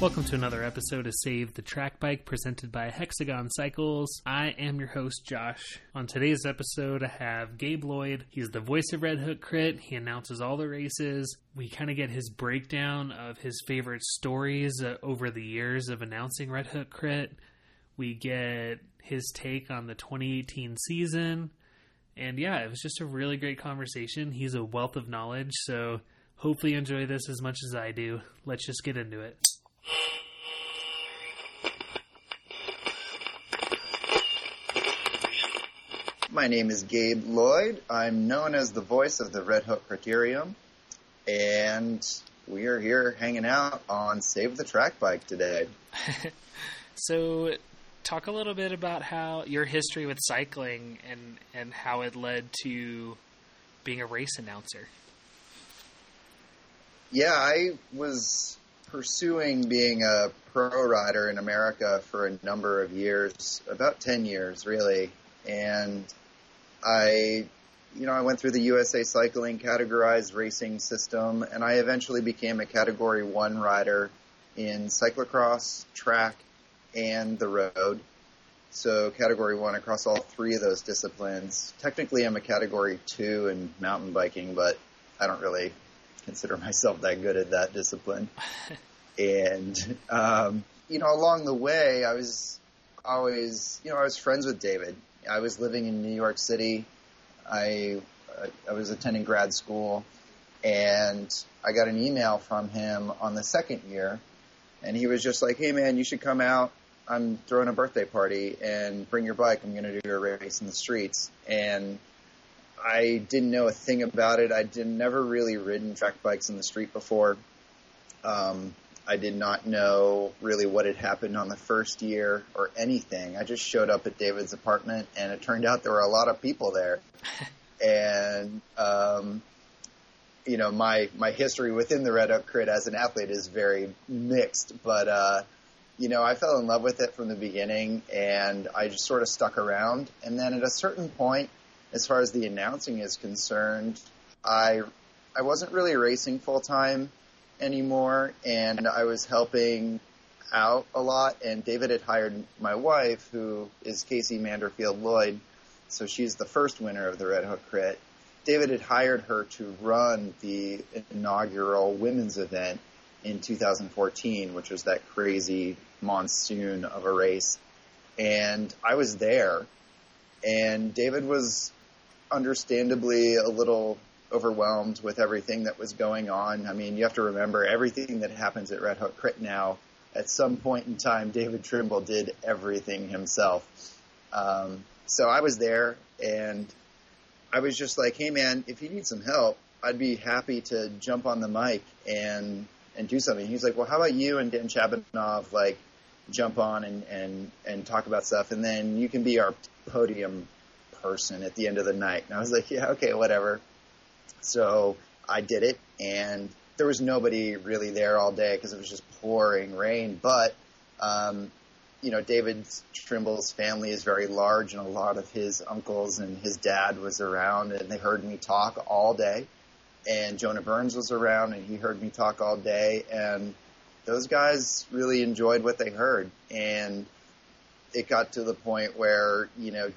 Welcome to another episode of Save the Track Bike presented by Hexagon Cycles. I am your host, Josh. On today's episode, I have Gabe Lloyd. He's the voice of Red Hook Crit. He announces all the races. We kind of get his breakdown of his favorite stories uh, over the years of announcing Red Hook Crit. We get his take on the 2018 season. And yeah, it was just a really great conversation. He's a wealth of knowledge, so hopefully you enjoy this as much as I do. Let's just get into it. My name is Gabe Lloyd. I'm known as the voice of the Red Hook Criterium, and we are here hanging out on Save the Track Bike today. so, talk a little bit about how your history with cycling and and how it led to being a race announcer. Yeah, I was pursuing being a pro rider in America for a number of years, about 10 years really. And I, you know, I went through the USA Cycling categorized racing system and I eventually became a category one rider in cyclocross, track, and the road. So category one across all three of those disciplines. Technically I'm a category two in mountain biking, but I don't really consider myself that good at that discipline. and um, you know, along the way, I was always, you know, I was friends with David. I was living in New York City. I I was attending grad school, and I got an email from him on the second year, and he was just like, "Hey, man, you should come out. I'm throwing a birthday party, and bring your bike. I'm going to do a race in the streets." And I didn't know a thing about it. I'd never really ridden track bikes in the street before. Um, I did not know really what had happened on the first year or anything. I just showed up at David's apartment, and it turned out there were a lot of people there. and um, you know, my my history within the Red Hook Crit as an athlete is very mixed, but uh, you know, I fell in love with it from the beginning, and I just sort of stuck around. And then at a certain point, as far as the announcing is concerned, I I wasn't really racing full time anymore, and I was helping out a lot. And David had hired my wife, who is Casey Manderfield Lloyd, so she's the first winner of the Red Hook Crit. David had hired her to run the inaugural women's event in 2014, which was that crazy monsoon of a race. And I was there, and David was understandably a little overwhelmed with everything that was going on. I mean, you have to remember everything that happens at Red Hook Crit now. At some point in time, David Trimble did everything himself. Um, so I was there, and I was just like, "Hey, man, if you need some help, I'd be happy to jump on the mic and and do something." He's like, "Well, how about you and Dan Chabanov like jump on and and and talk about stuff, and then you can be our podium person at the end of the night?" And I was like, "Yeah, okay, whatever." So I did it, and there was nobody really there all day because it was just pouring rain. But um, you know, David Trimble's family is very large, and a lot of his uncles and his dad was around, and they heard me talk all day. And Jonah Burns was around, and he heard me talk all day, and those guys really enjoyed what they heard. And it got to the point where, you know,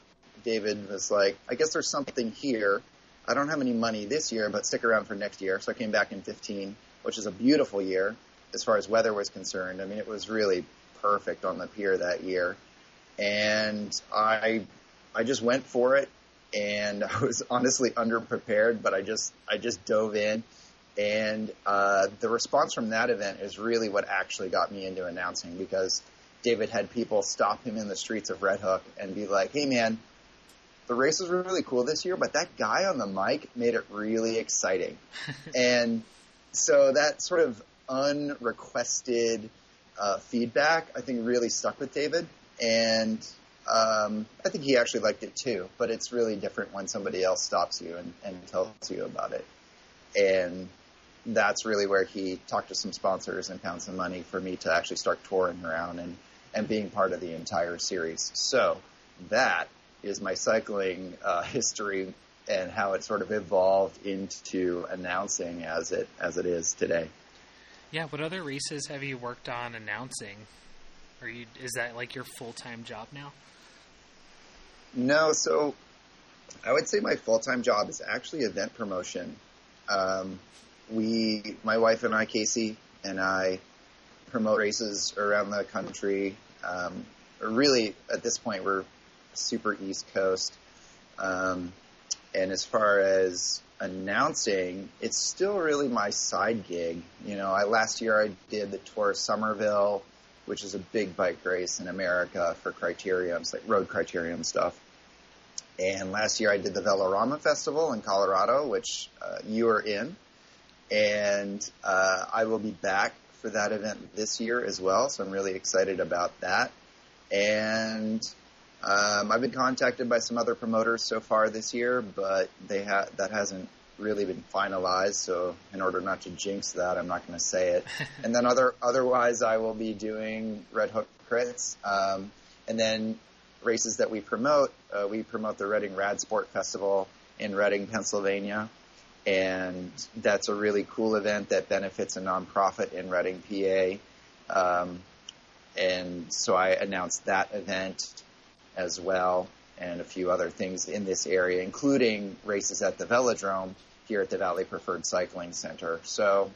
David was like, I guess there's something here. I don't have any money this year, but stick around for next year. So I came back in 15, which is a beautiful year as far as weather was concerned. I mean, it was really perfect on the pier that year. And I, I just went for it and I was honestly underprepared, but I just, I just dove in. And, uh, the response from that event is really what actually got me into announcing because David had people stop him in the streets of Red Hook and be like, Hey man, the races were really cool this year, but that guy on the mic made it really exciting. and so that sort of unrequested uh, feedback, I think, really stuck with David. And um, I think he actually liked it too. But it's really different when somebody else stops you and, and tells you about it. And that's really where he talked to some sponsors and found some money for me to actually start touring around and, and being part of the entire series. So that is my cycling uh, history and how it sort of evolved into announcing as it as it is today. Yeah, what other races have you worked on announcing? Are you is that like your full time job now? No, so I would say my full time job is actually event promotion. Um, we, my wife and I, Casey and I, promote races around the country. Um, really, at this point, we're super East Coast. Um, and as far as announcing, it's still really my side gig. You know, I last year I did the Tour of Somerville, which is a big bike race in America for criteriums, like road criterium stuff. And last year I did the Velorama Festival in Colorado, which uh, you are in. And uh, I will be back for that event this year as well, so I'm really excited about that. And um, I've been contacted by some other promoters so far this year, but they ha- that hasn't really been finalized. So in order not to jinx that, I'm not going to say it. and then other otherwise, I will be doing Red Hook crits, um, and then races that we promote. Uh, we promote the Reading Rad Sport Festival in Reading, Pennsylvania. And that's a really cool event that benefits a nonprofit in Reading, PA. Um, and so I announced that event as well and a few other things in this area, including races at the velodrome here at the Valley Preferred Cycling Center. So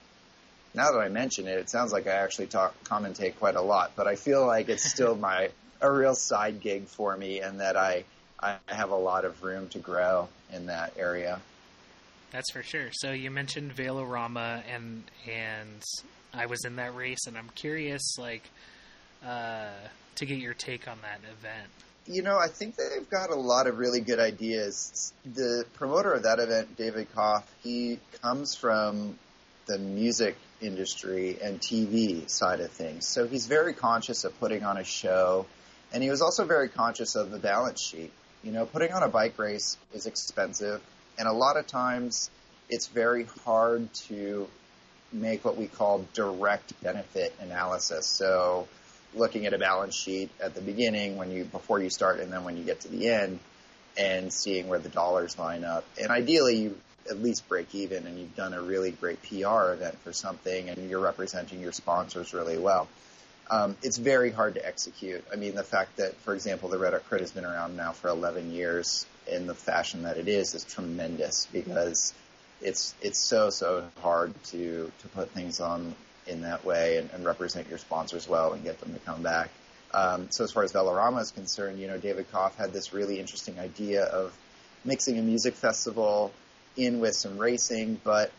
now that I mention it, it sounds like I actually talk commentate quite a lot, but I feel like it's still my a real side gig for me, and that I I have a lot of room to grow in that area. That's for sure. So you mentioned Velorama, and and I was in that race, and I'm curious, like, uh, to get your take on that event you know, I think they've got a lot of really good ideas. The promoter of that event, David Koff, he comes from the music industry and TV side of things. So he's very conscious of putting on a show, and he was also very conscious of the balance sheet. You know, putting on a bike race is expensive, and a lot of times it's very hard to make what we call direct benefit analysis. So looking at a balance sheet at the beginning when you before you start and then when you get to the end and seeing where the dollars line up. And ideally you at least break even and you've done a really great PR event for something and you're representing your sponsors really well. Um, it's very hard to execute. I mean, the fact that, for example, the Red Hook Crit has been around now for 11 years in the fashion that it is is tremendous because it's it's so so hard to to put things on in that way and, and, represent your sponsors well and get them to come back. Um, so as far as Velorama is concerned, you know, David Koff had this really interesting idea of mixing a music festival in with some racing, but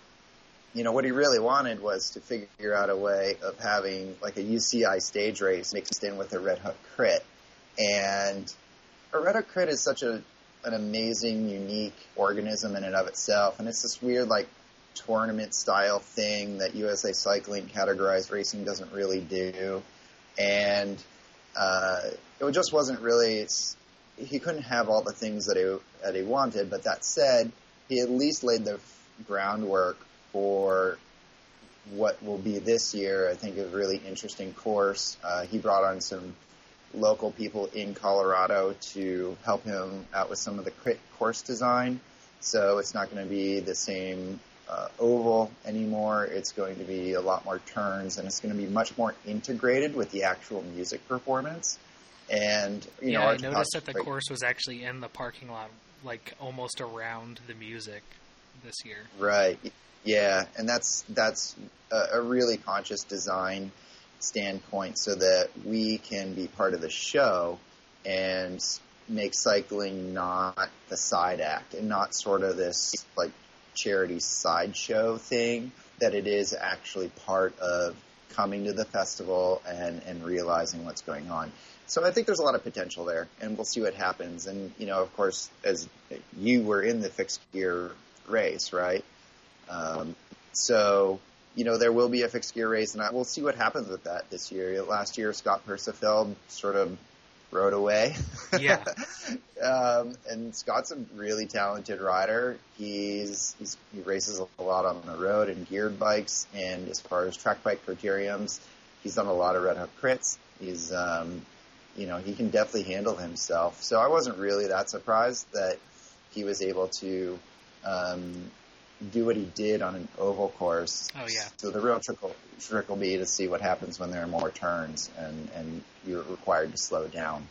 you know, what he really wanted was to figure out a way of having like a UCI stage race mixed in with a Red Hook crit. And a Red Hook crit is such a an amazing, unique organism in and of itself, and it's this weird like tournament style thing that USA Cycling categorized racing doesn't really do, and uh, it just wasn't really. He couldn't have all the things that he that he wanted, but that said, he at least laid the groundwork for what will be this year. I think a really interesting course. Uh, he brought on some local people in Colorado to help him out with some of the course design. So it's not going to be the same uh, oval anymore. It's going to be a lot more turns, and it's going to be much more integrated with the actual music performance. And you yeah, know, I noticed that the course was actually in the parking lot, like almost around the music this year. Right. Yeah, and that's that's a, a really conscious design standpoint, so that we can be part of the show and make cycling not the side act and not sort of this like charity sideshow thing that it is actually part of coming to the festival and, and realizing what's going on. So I think there's a lot of potential there, and we'll see what happens. And you know, of course, as you were in the fixed gear race, right? Um, so you know, there will be a fixed gear race, and I, we'll see what happens with that this year. Last year, Scott Persefeld sort of rode away. Yeah. um, and Scott's a really talented rider. He's, he's, he races a lot on the road and geared bikes. And as far as track bike criteriums, he's done a lot of Red Hook crits. He's, um, you know, he can definitely handle himself. So I wasn't really that surprised that he was able to, um, do what he did on an oval course. Oh yeah. So the real trick will, trick will be to see what happens when there are more turns and and you're required to slow down,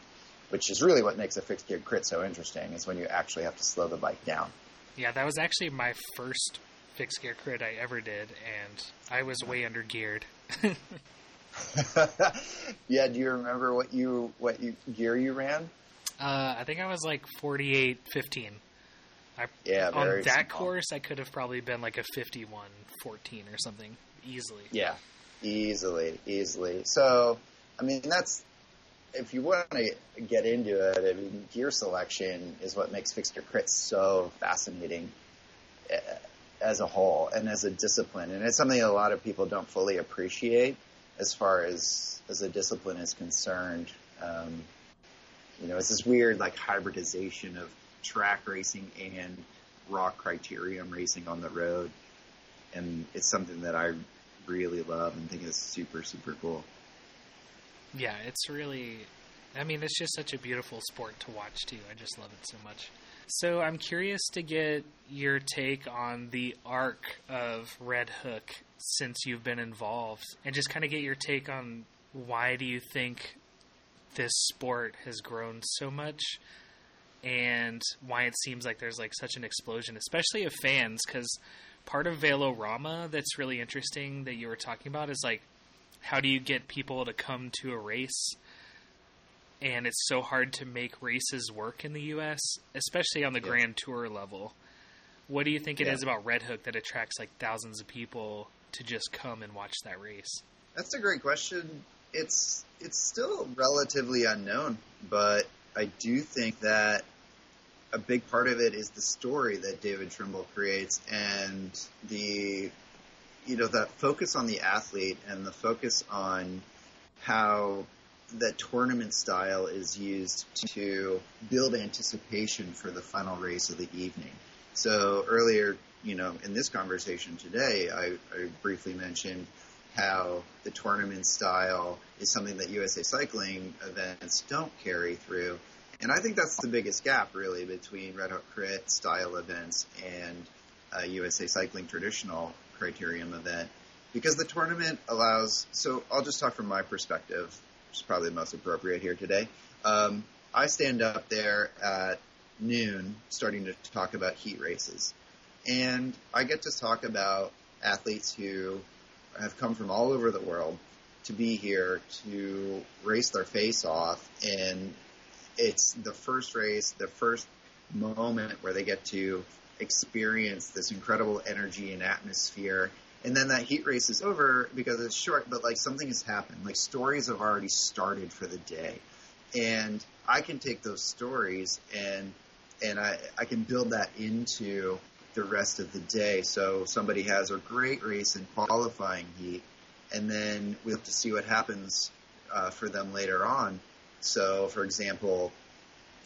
which is really what makes a fixed gear crit so interesting. Is when you actually have to slow the bike down. Yeah, that was actually my first fixed gear crit I ever did, and I was way under geared. yeah, do you remember what you what you gear you ran? Uh, I think I was like forty eight fifteen. I, yeah, on that small. course, I could have probably been like a 51 14 or something easily. Yeah, easily, easily. So, I mean, that's if you want to get into it. I mean, gear selection is what makes fixed gear crit so fascinating eh, as a whole and as a discipline, and it's something a lot of people don't fully appreciate as far as as a discipline is concerned. Um, you know, it's this weird like hybridization of track racing and raw criterium racing on the road. And it's something that I really love and think is super, super cool. Yeah, it's really, I mean, it's just such a beautiful sport to watch too. I just love it so much. So I'm curious to get your take on the arc of Red Hook since you've been involved and just kind of get your take on why do you think this sport has grown so much and why it seems like there's like such an explosion, especially of fans. Because part of Velorama that's really interesting that you were talking about is like, how do you get people to come to a race? And it's so hard to make races work in the U.S., especially on the yeah. Grand Tour level. What do you think it yeah. is about Red Hook that attracts like thousands of people to just come and watch that race? That's a great question. It's it's still relatively unknown, but I do think that a big part of it is the story that David Trimble creates and the you know that focus on the athlete and the focus on how the tournament style is used to build anticipation for the final race of the evening. So earlier, you know, in this conversation today, I, I briefly mentioned how the tournament style is something that USA Cycling events don't carry through. And I think that's the biggest gap, really, between Red Hook Crit style events and a USA Cycling traditional criterium event. Because the tournament allows, so I'll just talk from my perspective, which is probably the most appropriate here today. Um, I stand up there at noon starting to talk about heat races. And I get to talk about athletes who have come from all over the world to be here to race their face off and it's the first race, the first moment where they get to experience this incredible energy and atmosphere. And then that heat race is over because it's short, but like something has happened. Like stories have already started for the day. And I can take those stories and and I, I can build that into the rest of the day. So somebody has a great race in qualifying heat, and then we have to see what happens uh, for them later on. So, for example,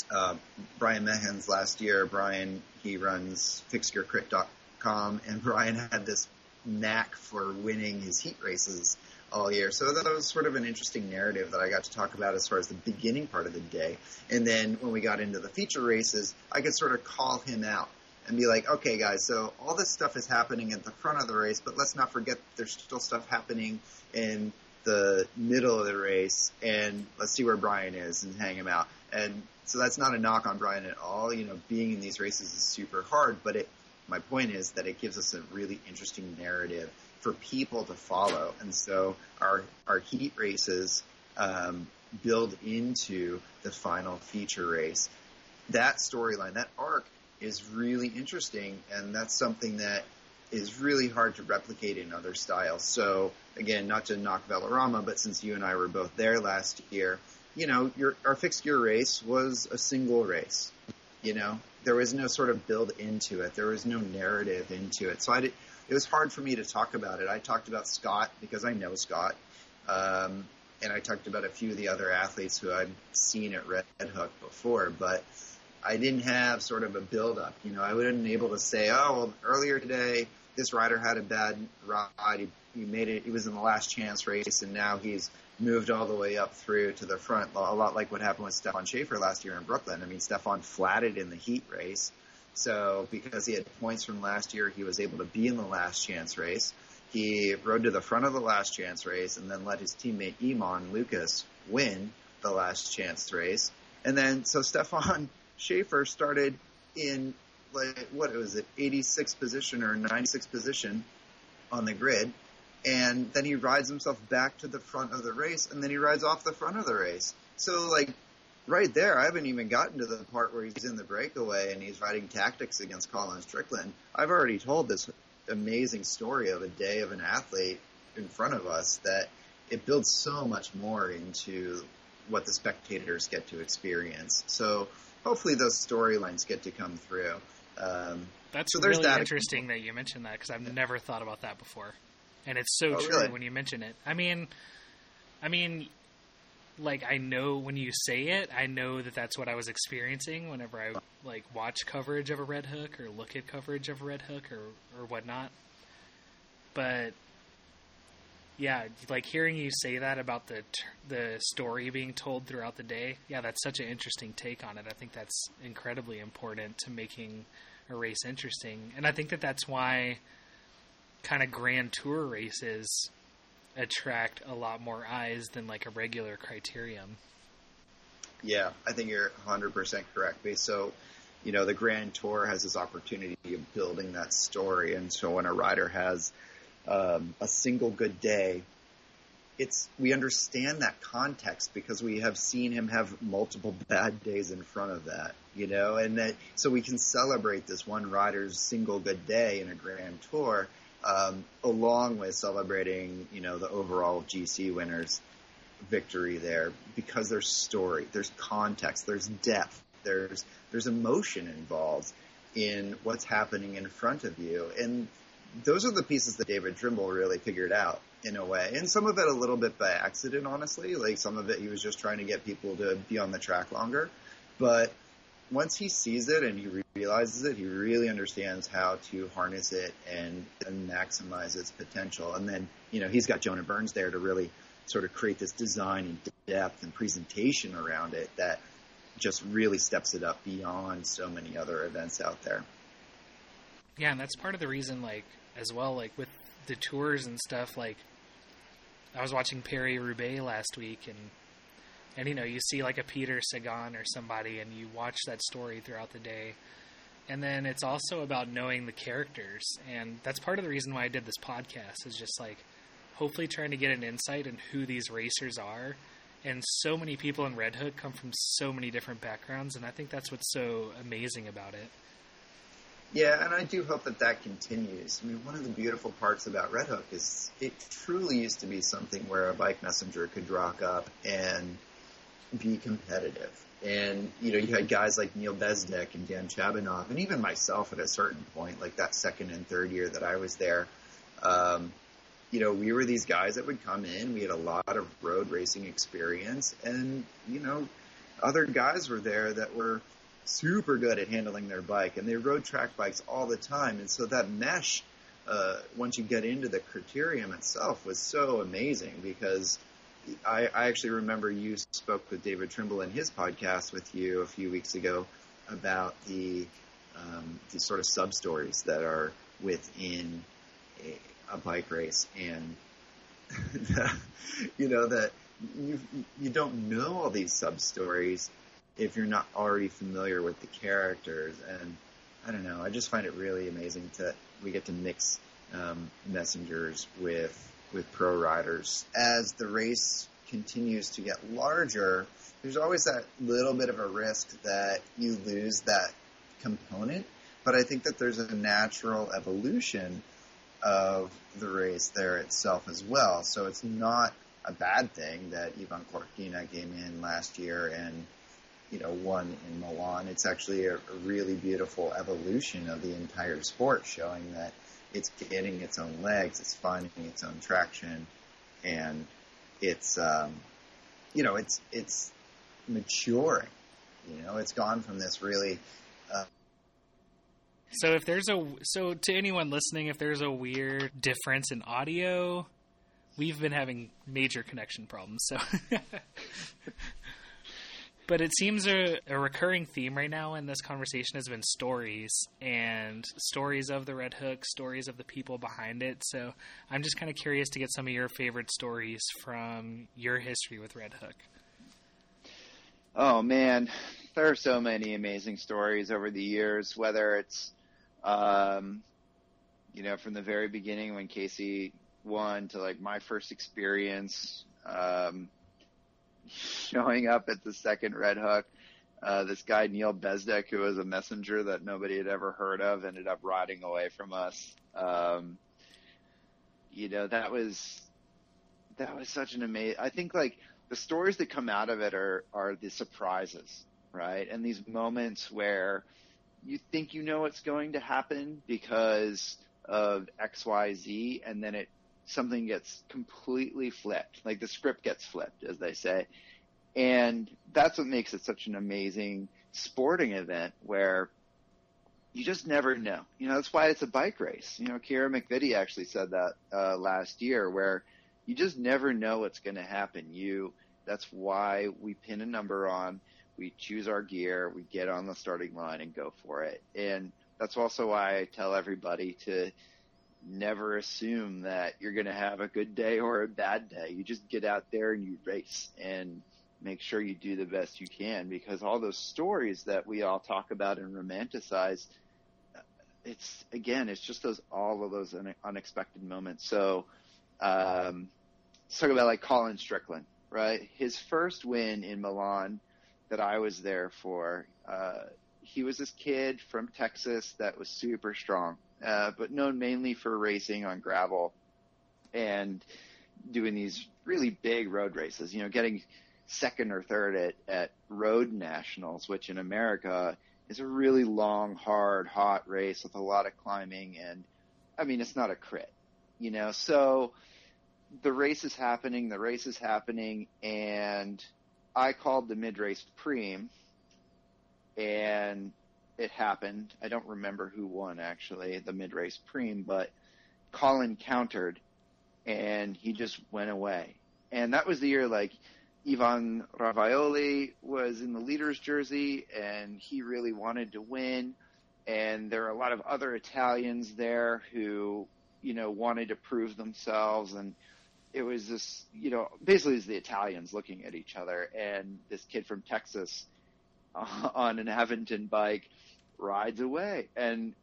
uh, Brian Mehans last year, Brian, he runs fixedgearcrit.com, and Brian had this knack for winning his heat races all year. So that was sort of an interesting narrative that I got to talk about as far as the beginning part of the day. And then when we got into the feature races, I could sort of call him out and be like, okay, guys, so all this stuff is happening at the front of the race, but let's not forget there's still stuff happening in the middle of the race, and let's see where Brian is and hang him out. And so that's not a knock on Brian at all. You know, being in these races is super hard, but it. My point is that it gives us a really interesting narrative for people to follow, and so our our heat races um, build into the final feature race. That storyline, that arc, is really interesting, and that's something that is really hard to replicate in other styles. So again, not to knock Velorama, but since you and I were both there last year, you know, your, our fixed gear race was a single race. You know, there was no sort of build into it. There was no narrative into it. So I did, it was hard for me to talk about it. I talked about Scott because I know Scott. Um, and I talked about a few of the other athletes who I'd seen at Red Hook before, but I didn't have sort of a build up. You know, I wasn't able to say, oh, well, earlier today this rider had a bad ride. He, he made it. He was in the last chance race, and now he's moved all the way up through to the front. A lot like what happened with Stefan Schaefer last year in Brooklyn. I mean, Stefan flatted in the heat race, So because he had points from last year, he was able to be in the last chance race. He rode to the front of the last chance race and then let his teammate Eamon Lucas win the last chance race. And then so Stefan Schaefer started in like what was it, 86 position or 96 position on the grid, and then he rides himself back to the front of the race, and then he rides off the front of the race. So like right there, I haven't even gotten to the part where he's in the breakaway and he's riding tactics against Colin Strickland. I've already told this amazing story of a day of an athlete in front of us that it builds so much more into what the spectators get to experience. So hopefully those storylines get to come through. Um, That's so there's really that. interesting that you mentioned that because I've never thought about that before, and it's so Oh, true really? when you mention it. I mean, I mean, like I know when you say it, I know that that's what I was experiencing whenever I like watch coverage of a red hook or look at coverage of a red hook or or whatnot. But yeah, like hearing you say that about the the story being told throughout the day. Yeah, that's such an interesting take on it. I think that's incredibly important to making a race interesting, and I think that that's why kind of grand tour races attract a lot more eyes than like a regular criterium. Yeah, I think you're 100% correct. So, you know, the Grand Tour has this opportunity of building that story. And so when a rider has um, a single good day, it's we understand that context because we have seen him have multiple bad days in front of that, you know, and that so we can celebrate this one rider's single good day in a Grand Tour, um, along with celebrating, you know, the overall GC winners victory there because there's story, there's context, there's depth, there's there's emotion involved in what's happening in front of you, and those are the pieces that David Trimble really figured out in a way, and some of it a little bit by accident, honestly. Like some of it, he was just trying to get people to be on the track longer, but once he sees it and he realizes it, he really understands how to harness it and, and maximize its potential. And then, you know, he's got Jonah Burns there to really sort of create this design and depth and presentation around it that just really steps it up beyond so many other events out there. Yeah, and that's part of the reason, like, as well, like with the tours and stuff. Like, I was watching Paris-Roubaix last week, and and you know, you see like a Peter Sagan or somebody, and you watch that story throughout the day. And then it's also about knowing the characters, and that's part of the reason why I did this podcast. Is just like, hopefully, trying to get an insight in who these racers are. And so many people in Red Hook come from so many different backgrounds, and I think that's what's so amazing about it. Yeah, and I do hope that that continues. I mean, one of the beautiful parts about Red Hook is it truly used to be something where a bike messenger could rock up and be competitive. And, you know, you had guys like Neil Bezdek and Dan Chabanov and even myself at a certain point, like that second and third year that I was there, um, you know, we were these guys that would come in. We had a lot of road racing experience, and, you know, other guys were there that were super good at handling their bike, and they rode track bikes all the time. And so that mesh, uh, once you get into the criterium itself, was so amazing because I, I actually remember you spoke with David Trimble in his podcast with you a few weeks ago about the um, the sort of sub stories that are within a, a bike race, and you know that you you don't know all these sub stories if you're not already familiar with the characters. And I don't know, I just find it really amazing that we get to mix um, messengers with with pro riders. As the race continues to get larger, there's always that little bit of a risk that you lose that component. But I think that there's a natural evolution of the race there itself as well. So it's not a bad thing that Ivan Cortina came in last year and you know won in Milan. It's actually a, a really beautiful evolution of the entire sport, showing that it's getting its own legs, it's finding its own traction, and it's um, you know it's it's maturing. You know, it's gone from this really uh, So if there's a so to anyone listening, if there's a weird difference in audio, we've been having major connection problems. So But it seems a, a recurring theme right now in this conversation has been stories and stories of the Red Hook, stories of the people behind it. So I'm just kind of curious to get some of your favorite stories from your history with Red Hook. Oh man, there are so many amazing stories over the years. Whether it's, um, you know, from the very beginning when Casey won to like my first experience, um, showing up at the second Red Hook. Uh, this guy Neil Bezdek, who was a messenger that nobody had ever heard of, ended up riding away from us. Um, you know, that was that was such an amazing. I think like the stories that come out of it are are the surprises, right? And these moments where you think you know what's going to happen because of X, Y, Z, and then it something gets completely flipped, like the script gets flipped, as they say. And that's what makes it such an amazing sporting event where you just never know. You know, that's why it's a bike race. You know, Kira McVitie actually said that uh, last year where you just never know what's going to happen. You, that's why we pin a number on, we choose our gear, we get on the starting line and go for it. And that's also why I tell everybody to never assume that you're going to have a good day or a bad day. You just get out there and you race and make sure you do the best you can because all those stories that we all talk about and romanticize, it's again, it's just those, all of those unexpected moments. So, um, let's talk about like Colin Strickland, right? His first win in Milan that I was there for, uh, he was this kid from Texas that was super strong uh, but known mainly for racing on gravel and doing these really big road races. You know, getting second or third at, at road nationals, which in America is a really long, hard, hot race with a lot of climbing. And I mean, it's not a crit, you know, so the race is happening, the race is happening, and I called the mid race preem and it happened. I don't remember who won actually the mid race preem, but Colin countered and he just went away. And that was the year like Ivan Ravaioli was in the leader's jersey and he really wanted to win. And there are a lot of other Italians there who, you know, wanted to prove themselves. And it was this, you know, basically the Italians looking at each other and this kid from Texas on an Aventon bike rides away and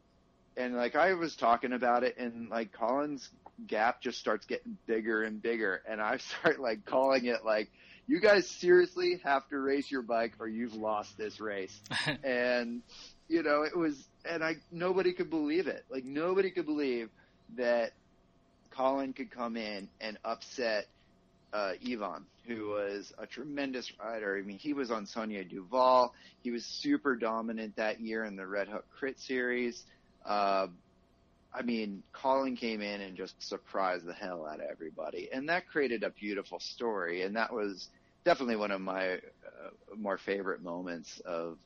and like I was talking about it and like Colin's gap just starts getting bigger and bigger and I start like calling it like you guys seriously have to race your bike or you've lost this race. and you know, it was and I nobody could believe it. Like nobody could believe that Colin could come in and upset uh, Ivan, who was a tremendous rider. I mean, he was on Sonia Duval. He was super dominant that year in the Red Hook Crit Series. Uh, I mean, Colin came in and just surprised the hell out of everybody, and that created a beautiful story. And that was definitely one of my uh, more favorite moments of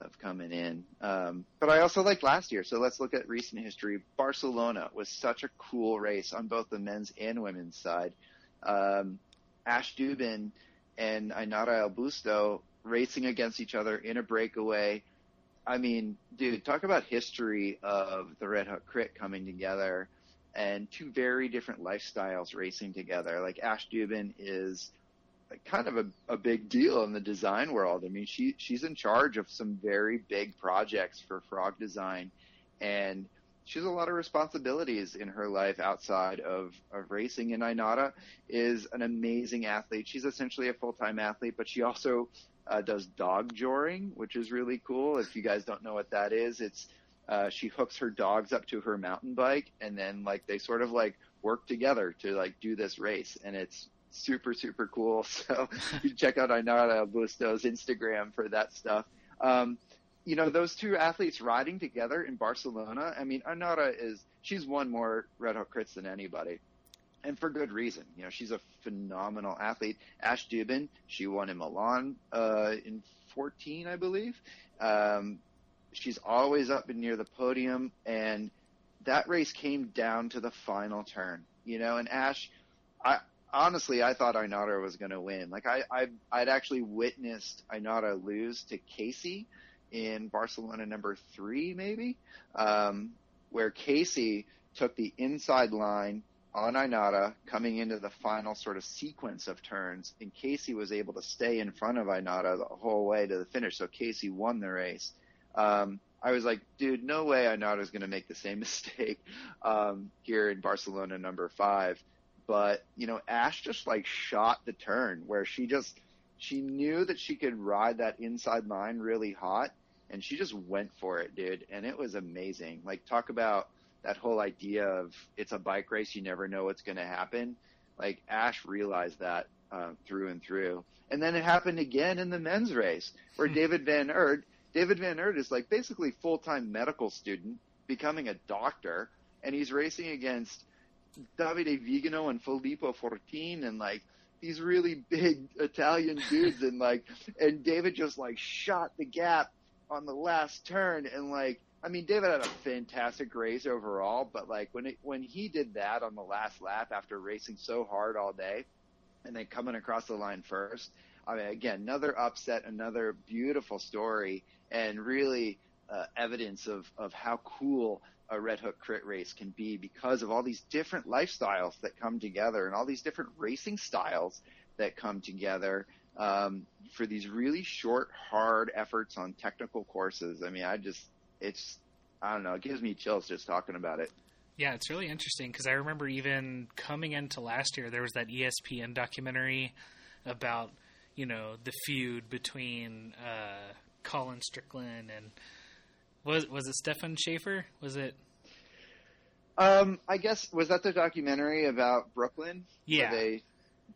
of coming in. Um, but I also liked last year. So let's look at recent history. Barcelona was such a cool race on both the men's and women's side. Um, Ash Duban and Ainara Elbusto racing against each other in a breakaway. I mean, dude, talk about history of the Red Hook Crit coming together and two very different lifestyles racing together. Like Ash Duban is kind of a, a big deal in the design world. I mean, she she's in charge of some very big projects for Frog Design, and she has a lot of responsibilities in her life outside of, of racing. And Ainara is an amazing athlete. She's essentially a full time athlete, but she also uh, does dog joring, which is really cool. If you guys don't know what that is, it's uh, she hooks her dogs up to her mountain bike, and then like they sort of like work together to like do this race, and it's super super cool. So you check out Ainara Busto's Instagram for that stuff. Um, you know, those two athletes riding together in Barcelona. I mean, Ainara is she's won more Red Hook crits than anybody, and for good reason. You know, she's a phenomenal athlete. Ash Duban, she won in Milan uh, in 14, I believe. Um, she's always up and near the podium, and that race came down to the final turn. You know, and Ash, I honestly, I thought Ainara was going to win. Like I, I, I'd actually witnessed Ainara lose to Casey in Barcelona number three, maybe, um, where Casey took the inside line on Ainara coming into the final sort of sequence of turns, and Casey was able to stay in front of Ainara the whole way to the finish. So Casey won the race. Um, I was like, dude, no way Ainara's going to make the same mistake um, here in Barcelona number five. But you know, Ash just like shot the turn where she just she knew that she could ride that inside line really hot, and she just went for it, dude. And it was amazing. Like talk about that whole idea of it's a bike race, you never know what's going to happen. Like Ash realized that uh, through and through. And then it happened again in the men's race where hmm. David Van Aert, David Van Aert is like basically full-time medical student becoming a doctor and he's racing against Davide Vigano and Filippo Fortin and like these really big Italian dudes and like and David just like shot the gap on the last turn and like I mean, David had a fantastic race overall, but like when it, when he did that on the last lap after racing so hard all day, and then coming across the line first, I mean, again, another upset, another beautiful story, and really uh, evidence of of how cool a Red Hook crit race can be because of all these different lifestyles that come together and all these different racing styles that come together um, for these really short, hard efforts on technical courses. I mean, I just it's I don't know, it gives me chills just talking about it. Yeah, it's really interesting because I remember even coming into last year, there was that ESPN documentary about you know the feud between uh, Colin Strickland and was was it Stefan Schaefer? Was it? Um, I guess was that the documentary about Brooklyn? Yeah, they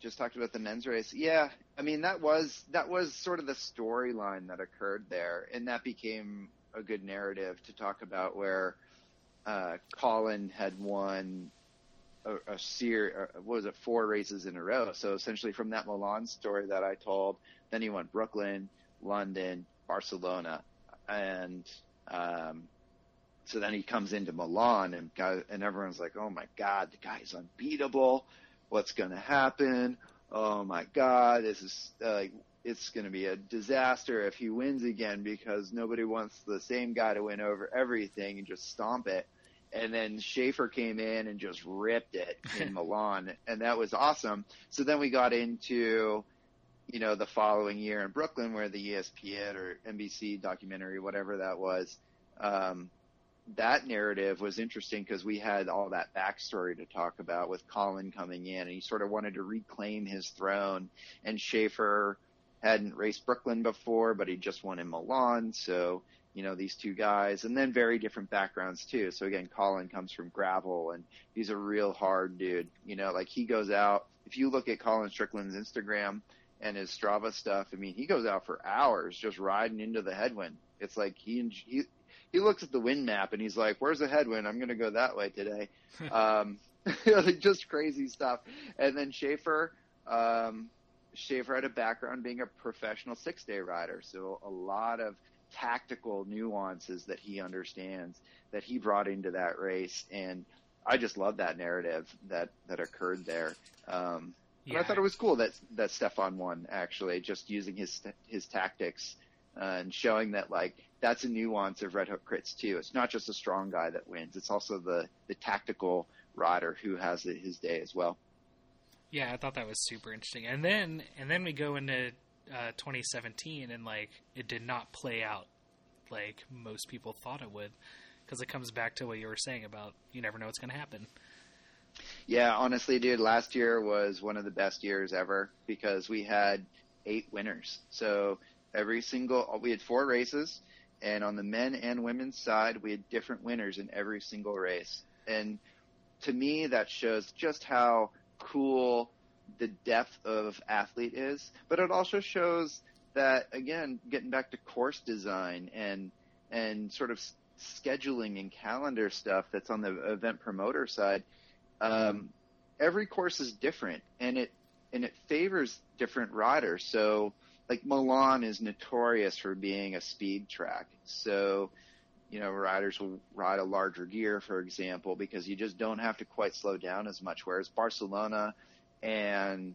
just talked about the men's race. Yeah, I mean that was that was sort of the storyline that occurred there, and that became a good narrative to talk about where uh, Colin had won a, a series, uh, what was it, four races in a row. So essentially, from that Milan story that I told, then he won Brooklyn, London, Barcelona, and um, so then he comes into Milan, and and everyone's like, "Oh my God, the guy's unbeatable. What's going to happen? Oh my God, this is uh, like it's going to be a disaster if he wins again because nobody wants the same guy to win over everything and just stomp it. And then Schaefer came in and just ripped it in Milan, and that was awesome. So then we got into, you know, the following year in Brooklyn where the ESPN or NBC documentary, whatever that was, um, that narrative was interesting because we had all that backstory to talk about with Colin coming in and he sort of wanted to reclaim his throne and Schaefer hadn't raced Brooklyn before, but he just won in Milan. So, you know, these two guys and then very different backgrounds too. So again, Colin comes from gravel and he's a real hard dude. You know, like he goes out, if you look at Colin Strickland's Instagram and his Strava stuff, I mean, he goes out for hours just riding into the headwind. It's like he, and he, he looks at the wind map and he's like, where's the headwind? I'm going to go that way today. um, just crazy stuff. And then Schaefer, um, Schaefer had a background being a professional six day rider, so a lot of tactical nuances that he understands that he brought into that race, and I just love that narrative that that occurred there. Um, yeah. I thought it was cool that that Stefan won actually, just using his his tactics uh, and showing that like that's a nuance of Red Hook crits too. It's not just a strong guy that wins; it's also the the tactical rider who has his day as well. Yeah, I thought that was super interesting. And then and then we go into uh, 2017, and like it did not play out like most people thought it would, because it comes back to what you were saying about you never know what's going to happen. Yeah, honestly, dude, last year was one of the best years ever because we had eight winners. So every single we had four races, and on the men and women's side, we had different winners in every single race. And to me, that shows just how cool the depth of athlete is, but it also shows that again, getting back to course design and and sort of scheduling and calendar stuff that's on the event promoter side. Um, every course is different, and it and it favors different riders. So, like Milan is notorious for being a speed track. So, you know, riders will ride a larger gear, for example, because you just don't have to quite slow down as much. Whereas Barcelona and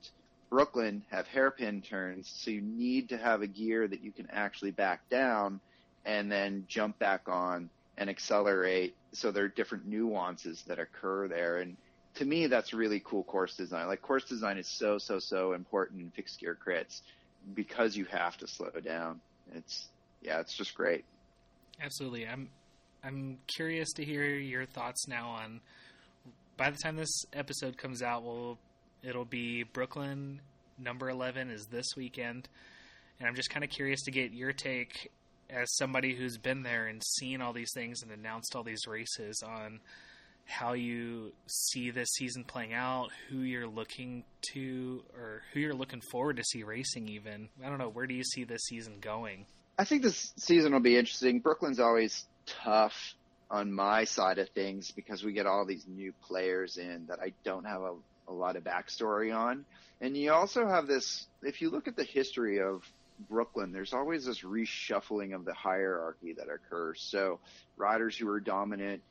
Brooklyn have hairpin turns, so you need to have a gear that you can actually back down and then jump back on and accelerate. So there are different nuances that occur there. And to me, that's really cool course design. Like course design is so, so, so important in fixed gear crits because you have to slow down. It's, yeah, it's just great. Absolutely. I'm, I'm curious to hear your thoughts now on, by the time this episode comes out, we'll, it'll be Brooklyn number 11 is this weekend. And I'm just kind of curious to get your take as somebody who's been there and seen all these things and announced all these races on how you see this season playing out, who you're looking to or who you're looking forward to see racing even. I don't know, where do you see this season going? I think this season will be interesting. Brooklyn's always tough on my side of things because we get all these new players in that I don't have a, a lot of backstory on. And you also have this, if you look at the history of Brooklyn, there's always this reshuffling of the hierarchy that occurs. So riders who are dominant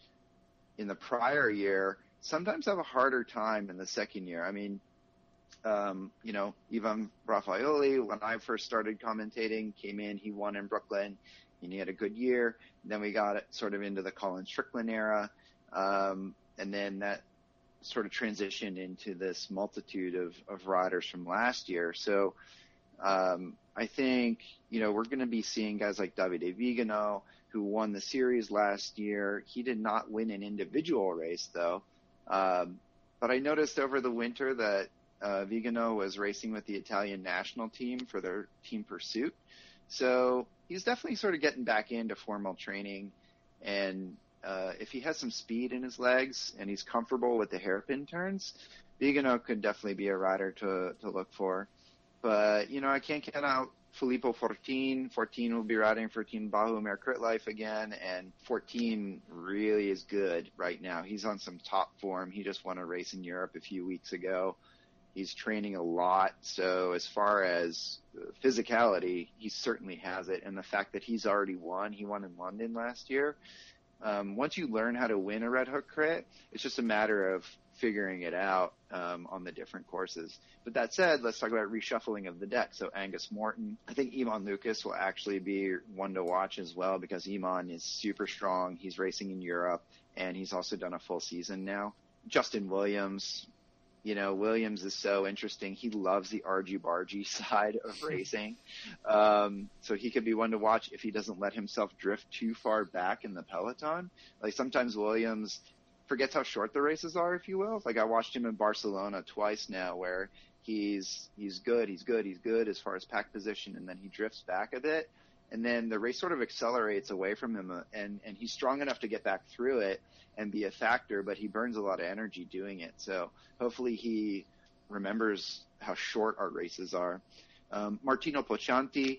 in the prior year sometimes have a harder time in the second year. I mean, um, you know, Ivan Ravaioli, when I first started commentating, came in, he won in Brooklyn, and he had a good year. then we got it sort of into the Colin Strickland era, um, and then that sort of transitioned into this multitude of, of riders from last year. So, um, I think, you know, we're going to be seeing guys like Davide Vigano, who won the series last year. He did not win an individual race though. Um, but I noticed over the winter that, uh, Vigano was racing with the Italian national team for their team pursuit. So he's definitely sort of getting back into formal training. And, uh, if he has some speed in his legs and he's comfortable with the hairpin turns, Vigano could definitely be a rider to, to look for. But, you know, I can't count out Filippo Fortin. Fortin will be riding for Team Bauhumer Air Crit Life again, and Fortin really is good right now. He's on some top form. He just won a race in Europe a few weeks ago. He's training a lot, so as far as physicality, he certainly has it. And the fact that he's already won, he won in London last year. Um, once you learn how to win a red hook crit, it's just a matter of figuring it out um, on the different courses. But that said, let's talk about reshuffling of the deck. So Angus Morton, I think Eamon Lucas will actually be one to watch as well because Eamon is super strong. He's racing in Europe and he's also done a full season now. Justin Williams, you know, Williams is so interesting. He loves the argy bargy side of racing. Um, so he could be one to watch if he doesn't let himself drift too far back in the peloton. Like sometimes Williams forgets how short the races are, if you will. Like I watched him in Barcelona twice now, where he's he's good, he's good, he's good as far as pack position, and then he drifts back a bit, and then the race sort of accelerates away from him, uh, and and he's strong enough to get back through it and be a factor, but he burns a lot of energy doing it. So hopefully he remembers how short our races are. Um, Martino Poccianti,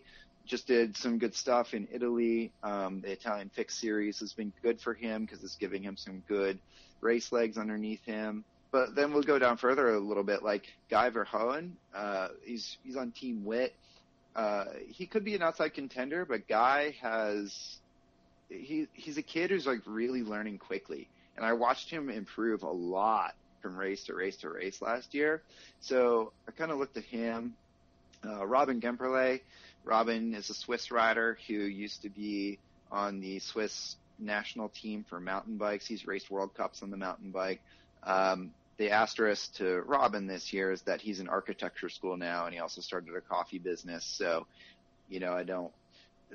just did some good stuff in Italy. Um, the Italian Fix Series has been good for him because it's giving him some good race legs underneath him. But then we'll go down further a little bit, like Guy Verhoeven. Uh, he's he's on Team Wit. Uh, he could be an outside contender, but Guy has he he's a kid who's like really learning quickly, and I watched him improve a lot from race to race to race last year. So I kind of looked at him. Uh, Robin Gemperle, Robin is a Swiss rider who used to be on the Swiss national team for mountain bikes. He's raced World Cups on the mountain bike. Um, the asterisk to Robin this year is that he's in architecture school now, and he also started a coffee business. So, you know, I don't.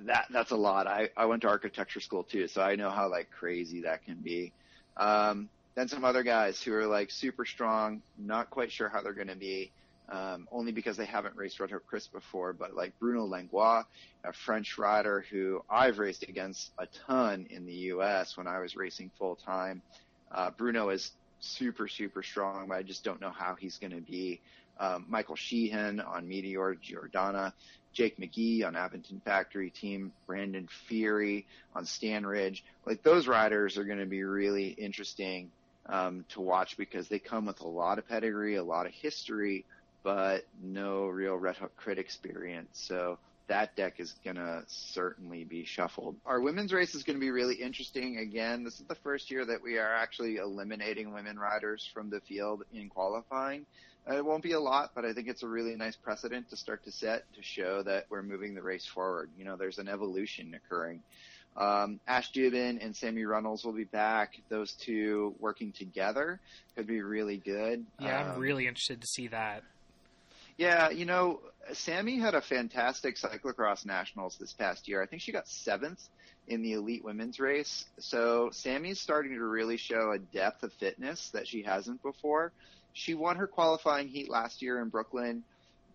That that's a lot. I I went to architecture school too, so I know how like crazy that can be. Um, then some other guys who are like super strong, not quite sure how they're going to be um, only because they haven't raced Red Hook Crits before, but like Bruno Langlois, a French rider who I've raced against a ton in the U.S. when I was racing full time. Uh, Bruno is super, super strong, but I just don't know how he's going to be. Um, Michael Sheehan on Meteor Giordana, Jake McGee on Aventon Factory Team, Brandon Fury on Stanridge. Like those riders are going to be really interesting um, to watch because they come with a lot of pedigree, a lot of history, but no real Red Hook crit experience. So that deck is going to certainly be shuffled. Our women's race is going to be really interesting. Again, this is the first year that we are actually eliminating women riders from the field in qualifying. Uh, it won't be a lot, but I think it's a really nice precedent to start to set to show that we're moving the race forward. You know, there's an evolution occurring. Um, Ash Duban and Sammy Runnels will be back. Those two working together could be really good. Yeah, um, I'm really interested to see that. Yeah, you know, Sammy had a fantastic cyclocross nationals this past year. I think she got seventh in the elite women's race. So Sammy's starting to really show a depth of fitness that she hasn't before. She won her qualifying heat last year in Brooklyn,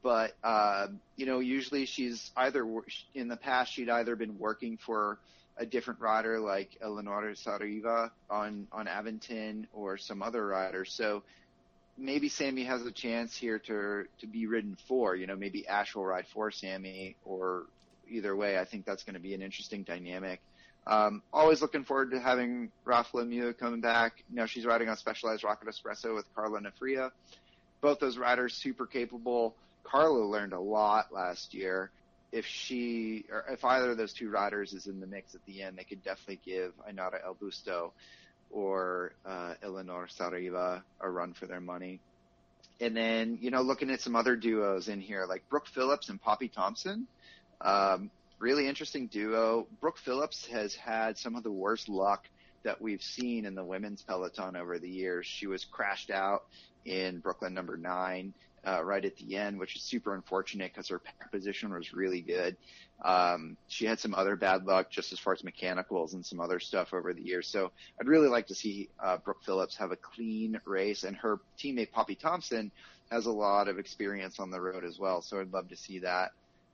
but uh, you know, usually she's either in the past she'd either been working for a different rider like Eleonora Saraiva on on Aventon or some other rider. So maybe Sammy has a chance here to to be ridden for. You know, maybe Ash will ride for Sammy, or either way, I think that's going to be an interesting dynamic. Um, always looking forward to having Raf Lemieux coming back. You know, she's riding on Specialized Rocket Espresso with Carla Nafria. Both those riders super capable. Carla learned a lot last year. If she, or if either of those two riders is in the mix at the end, they could definitely give Ainara Elbusto or uh, Eleanor Saraiva a run for their money. And then, you know, looking at some other duos in here, like Brooke Phillips and Poppy Thompson. Um, really interesting duo. Brooke Phillips has had some of the worst luck that we've seen in the women's peloton over the years. She was crashed out in Brooklyn number nine uh, right at the end, which is super unfortunate because her position was really good. Um, she had some other bad luck just as far as mechanicals and some other stuff over the years. So I'd really like to see uh, Brooke Phillips have a clean race, and her teammate Poppy Thompson has a lot of experience on the road as well. So I'd love to see that.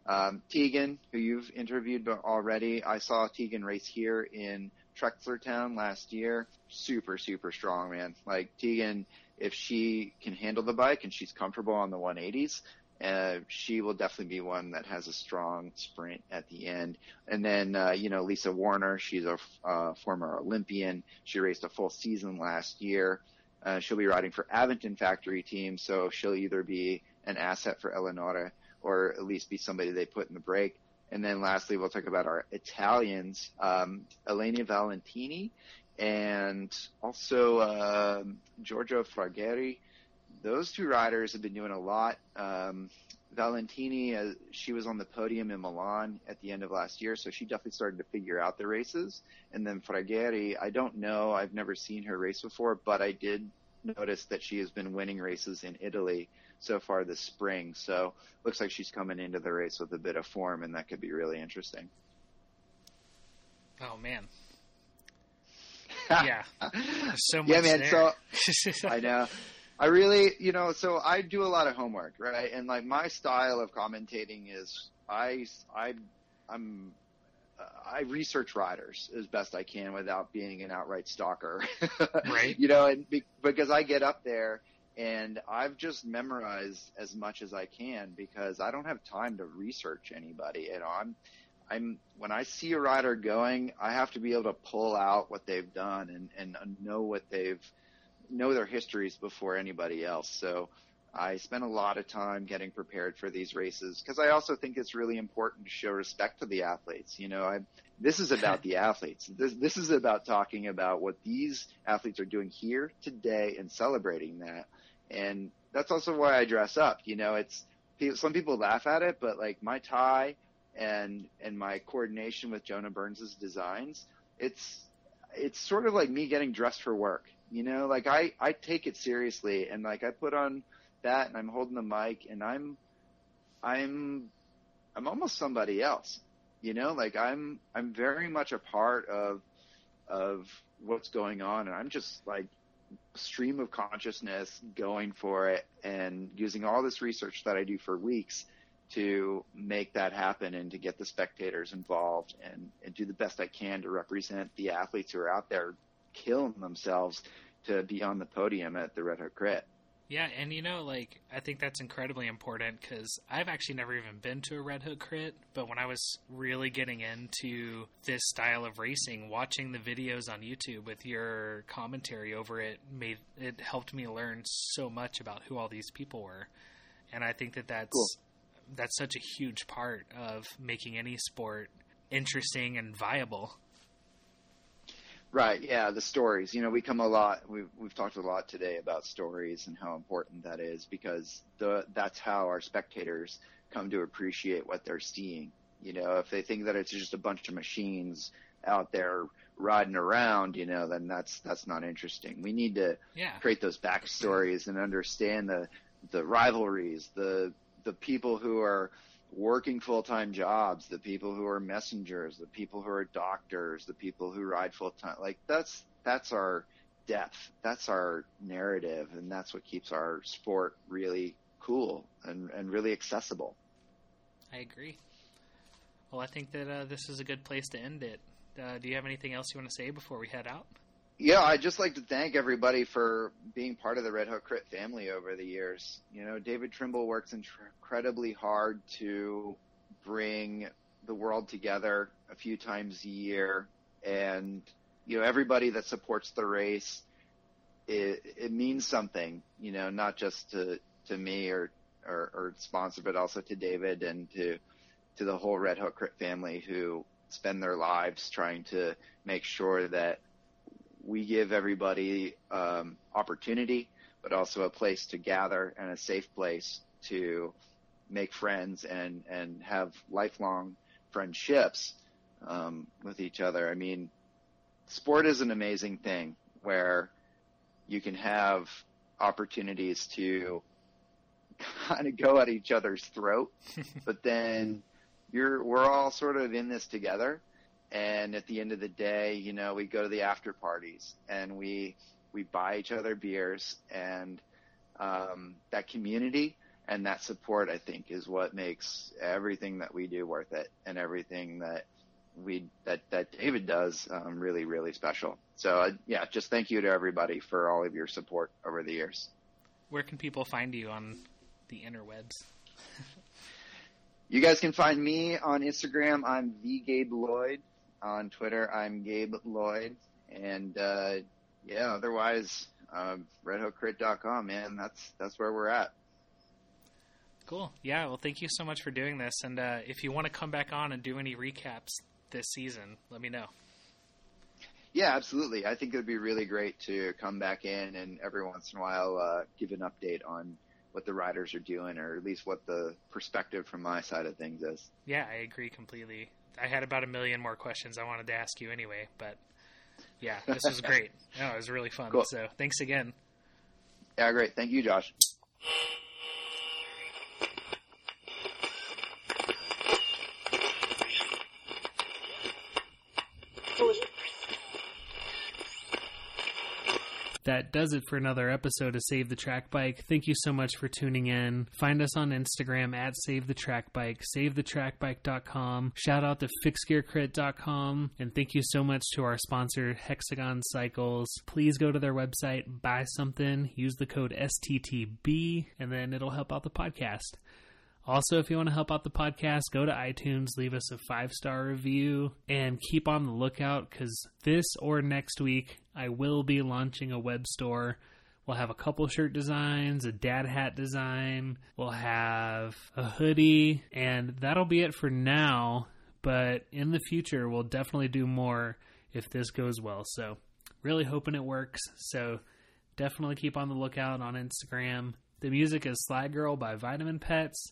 Um, Tegan, who you've interviewed already, I saw Tegan race here in Trexlertown last year. Super, super strong, man. Like Tegan if she can handle the bike and she's comfortable on the 180s, uh, she will definitely be one that has a strong sprint at the end. And then, uh, you know, Lisa Warner, she's a uh, former Olympian. She raced a full season last year. Uh, she'll be riding for Aventon Factory Team, so she'll either be an asset for Eleonora or at least be somebody they put in the break. And then lastly, we'll talk about our Italians. Um, Elena Valentini and also uh, Giorgio Fraghieri. Those two riders have been doing a lot. Um, Valentini, uh, she was on the podium in Milan at the end of last year, so she definitely started to figure out the races. And then Fraghieri, I don't know, I've never seen her race before, but I did notice that she has been winning races in Italy so far this spring. So looks like she's coming into the race with a bit of form, and that could be really interesting. Oh man, yeah. So much yeah, man. there. So I know. I really, you know, so I do a lot of homework, right? And like my style of commentating is I, I, I'm, uh, I research riders as best I can without being an outright stalker, right? you know, and be, because I get up there and I've just memorized as much as I can because I don't have time to research anybody. You know, I'm I'm when I see a rider going, I have to be able to pull out what they've done and and know what they've know their histories before anybody else. So I spend a lot of time getting prepared for these races because I also think it's really important to show respect to the athletes. You know, I, this is about the athletes. This, this is about talking about what these athletes are doing here today and celebrating that. And that's also why I dress up. You know, it's some people laugh at it, but like my tie and and my coordination with Jonah Burns's designs, it's it's sort of like me getting dressed for work. You know, like I I take it seriously and like I put on that and I'm holding the mic and I'm I'm I'm almost somebody else. You know, like I'm I'm very much a part of of what's going on and I'm just like stream of consciousness going for it and using all this research that I do for weeks to make that happen and to get the spectators involved and, and do the best I can to represent the athletes who are out there killing themselves to be on the podium at the Red Hook Crit. Yeah, and you know, like I think that's incredibly important because I've actually never even been to a Red Hook Crit, but when I was really getting into this style of racing, watching the videos on YouTube with your commentary over it made it helped me learn so much about who all these people were, and I think that that's cool that's such a huge part of making any sport interesting and viable. Right. Yeah. The stories. You know, we come a lot. We've we've talked a lot today about stories and how important that is because the that's how our spectators come to appreciate what they're seeing. You know, if they think that it's just a bunch of machines out there riding around, you know, then that's that's not interesting. We need to Yeah. create those backstories and understand the the rivalries, the the people who are working full time jobs, the people who are messengers, the people who are doctors, the people who ride full time. Like that's that's our depth. That's our narrative, and that's what keeps our sport really cool and and really accessible. I agree. Well, I think that uh, this is a good place to end it. Uh, do you have anything else you want to say before we head out? Yeah, I'd just like to thank everybody for being part of the Red Hook Crit family over the years. You know, David Trimble works incredibly hard to bring the world together a few times a year. And, you know, everybody that supports the race, it, it means something, you know, not just to, to me or, or, or sponsor, but also to David and to, to the whole Red Hook Crit family who spend their lives trying to make sure that we give everybody um, opportunity, but also a place to gather and a safe place to make friends and and have lifelong friendships um, with each other. I mean, sport is an amazing thing where you can have opportunities to kind of go at each other's throat, but then you're we're all sort of in this together and at the end of the day, you know, we go to the after parties and we we buy each other beers and um, that community and that support, I think, is what makes everything that we do worth it and everything that we that that David does um, really really special. So uh, yeah, just thank you to everybody for all of your support over the years. Where can people find you on the interwebs? you guys can find me on Instagram. I'm the Gabe Lloyd. On Twitter, I'm Gabe Lloyd. And, uh, yeah, otherwise, um, redhookcrit.com, man. That's, that's where we're at. Cool. Yeah. Well, thank you so much for doing this. And, uh, if you want to come back on and do any recaps this season, let me know. Yeah, absolutely. I think it would be really great to come back in and every once in a while, uh, give an update on what the riders are doing or at least what the perspective from my side of things is. Yeah, I agree completely. I had about a million more questions I wanted to ask you anyway, but yeah, this was great. no, it was really fun. Cool. So thanks again. Yeah, great. Thank you, Josh. That does it for another episode of Save the Track Bike. Thank you so much for tuning in. Find us on Instagram at Save the Track Bike, SaveTheTrackBike.com. Shout out to FixGearCrit.com. And thank you so much to our sponsor, Hexagon Cycles. Please go to their website, buy something, use the code STTB, and then it'll help out the podcast. Also, if you want to help out the podcast, go to iTunes, leave us a five star review, and keep on the lookout because this or next week, I will be launching a web store. We'll have a couple shirt designs, a dad hat design, we'll have a hoodie, and that'll be it for now. But in the future, we'll definitely do more if this goes well. So, really hoping it works. So, definitely keep on the lookout on Instagram. The music is Slide Girl by Vitamin Pets